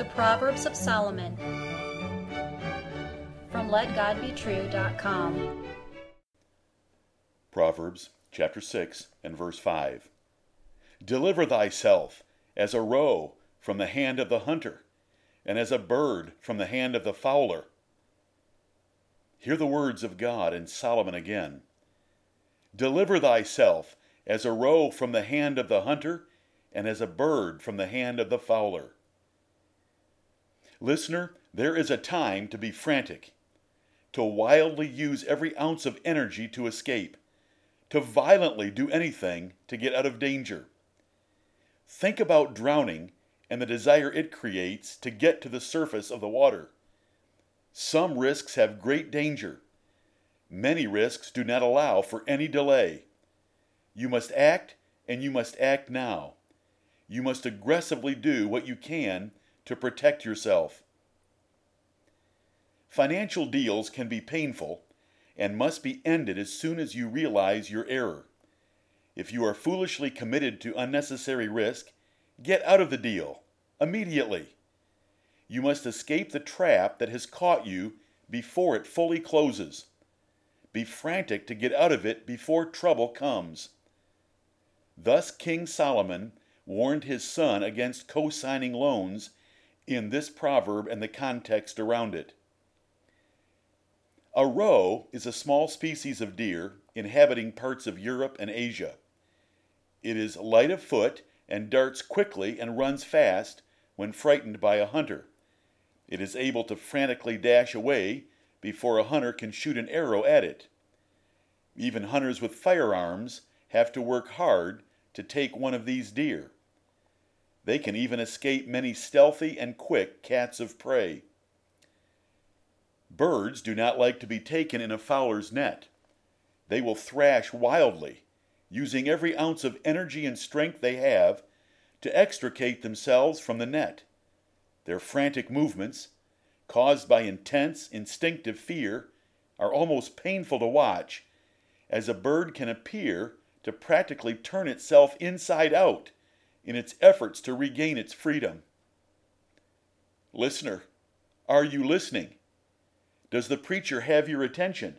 The Proverbs of Solomon from LetGodBetrue.com. Proverbs chapter 6 and verse 5. Deliver thyself as a roe from the hand of the hunter, and as a bird from the hand of the fowler. Hear the words of God and Solomon again. Deliver thyself as a roe from the hand of the hunter, and as a bird from the hand of the fowler. Listener, there is a time to be frantic, to wildly use every ounce of energy to escape, to violently do anything to get out of danger. Think about drowning and the desire it creates to get to the surface of the water. Some risks have great danger. Many risks do not allow for any delay. You must act, and you must act now. You must aggressively do what you can to protect yourself. Financial deals can be painful and must be ended as soon as you realize your error. If you are foolishly committed to unnecessary risk, get out of the deal immediately. You must escape the trap that has caught you before it fully closes. Be frantic to get out of it before trouble comes. Thus, King Solomon warned his son against co signing loans in this proverb and the context around it. A roe is a small species of deer inhabiting parts of Europe and Asia. It is light of foot and darts quickly and runs fast when frightened by a hunter. It is able to frantically dash away before a hunter can shoot an arrow at it. Even hunters with firearms have to work hard to take one of these deer. They can even escape many stealthy and quick cats of prey. Birds do not like to be taken in a fowler's net. They will thrash wildly, using every ounce of energy and strength they have to extricate themselves from the net. Their frantic movements, caused by intense instinctive fear, are almost painful to watch, as a bird can appear to practically turn itself inside out in its efforts to regain its freedom. Listener, are you listening? Does the preacher have your attention?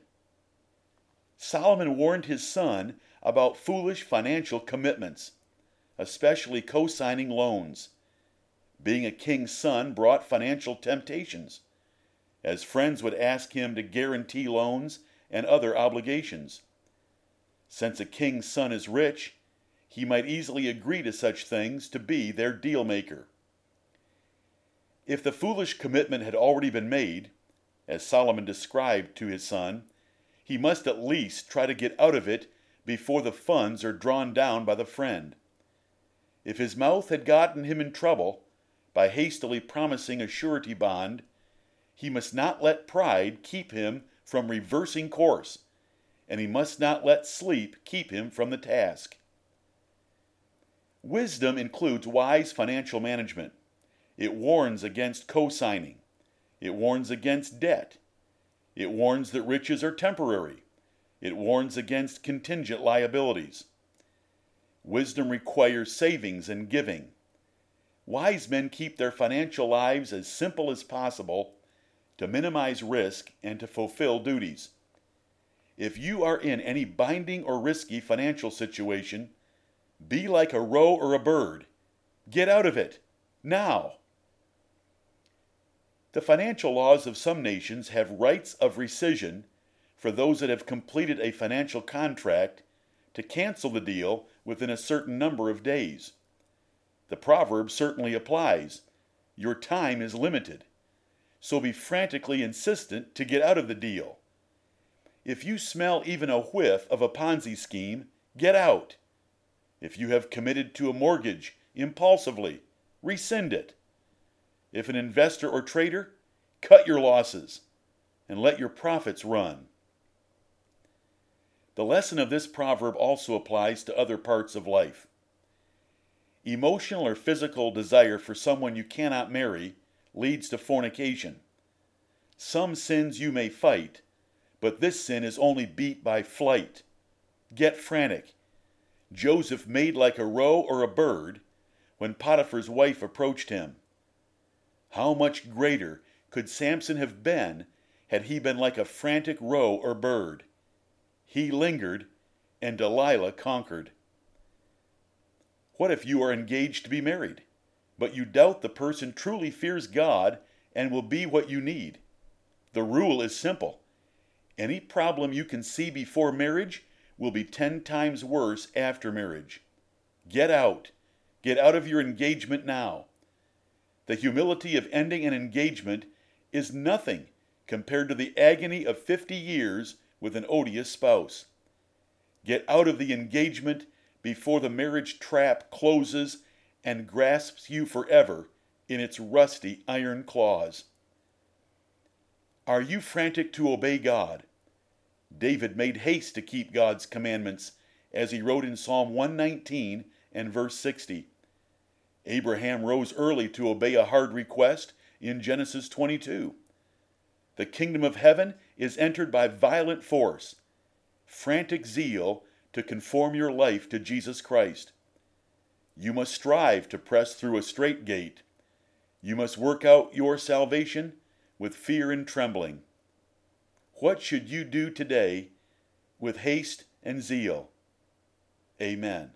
Solomon warned his son about foolish financial commitments, especially co signing loans. Being a king's son brought financial temptations, as friends would ask him to guarantee loans and other obligations. Since a king's son is rich, he might easily agree to such things to be their deal maker. If the foolish commitment had already been made, as Solomon described to his son, he must at least try to get out of it before the funds are drawn down by the friend. If his mouth had gotten him in trouble by hastily promising a surety bond, he must not let pride keep him from reversing course, and he must not let sleep keep him from the task. Wisdom includes wise financial management. It warns against co signing. It warns against debt. It warns that riches are temporary. It warns against contingent liabilities. Wisdom requires savings and giving. Wise men keep their financial lives as simple as possible to minimize risk and to fulfill duties. If you are in any binding or risky financial situation, be like a roe or a bird. Get out of it. Now. The financial laws of some nations have rights of rescission for those that have completed a financial contract to cancel the deal within a certain number of days. The proverb certainly applies. Your time is limited. So be frantically insistent to get out of the deal. If you smell even a whiff of a Ponzi scheme, get out. If you have committed to a mortgage impulsively, rescind it. If an investor or trader, cut your losses and let your profits run. The lesson of this proverb also applies to other parts of life. Emotional or physical desire for someone you cannot marry leads to fornication. Some sins you may fight, but this sin is only beat by flight. Get frantic. Joseph made like a roe or a bird when Potiphar's wife approached him. How much greater could Samson have been had he been like a frantic roe or bird? He lingered, and Delilah conquered. What if you are engaged to be married, but you doubt the person truly fears God and will be what you need? The rule is simple. Any problem you can see before marriage will be ten times worse after marriage. Get out. Get out of your engagement now. The humility of ending an engagement is nothing compared to the agony of 50 years with an odious spouse. Get out of the engagement before the marriage trap closes and grasps you forever in its rusty iron claws. Are you frantic to obey God? David made haste to keep God's commandments, as he wrote in Psalm 119 and verse 60. Abraham rose early to obey a hard request in Genesis 22. The kingdom of heaven is entered by violent force, frantic zeal to conform your life to Jesus Christ. You must strive to press through a strait gate. You must work out your salvation with fear and trembling. What should you do today with haste and zeal? Amen.